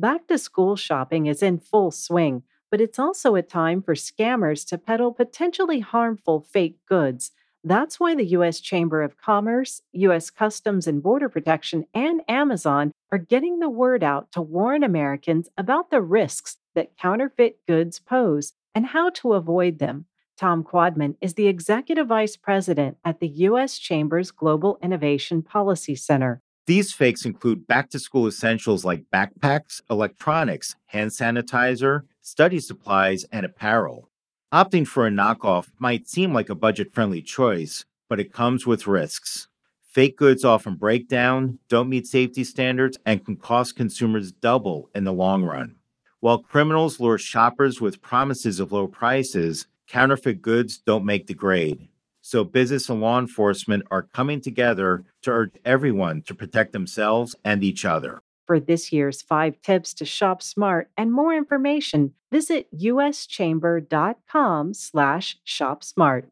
Back to school shopping is in full swing, but it's also a time for scammers to peddle potentially harmful fake goods. That's why the U.S. Chamber of Commerce, U.S. Customs and Border Protection, and Amazon are getting the word out to warn Americans about the risks that counterfeit goods pose and how to avoid them. Tom Quaadman is the Executive Vice President at the U.S. Chamber's Global Innovation Policy Center. These fakes include back to school essentials like backpacks, electronics, hand sanitizer, study supplies, and apparel. Opting for a knockoff might seem like a budget friendly choice, but it comes with risks. Fake goods often break down, don't meet safety standards, and can cost consumers double in the long run. While criminals lure shoppers with promises of low prices, counterfeit goods don't make the grade. So, business and law enforcement are coming together to urge everyone to protect themselves and each other. For this year's five tips to shop smart and more information, visit uschamber.com slash shop smart.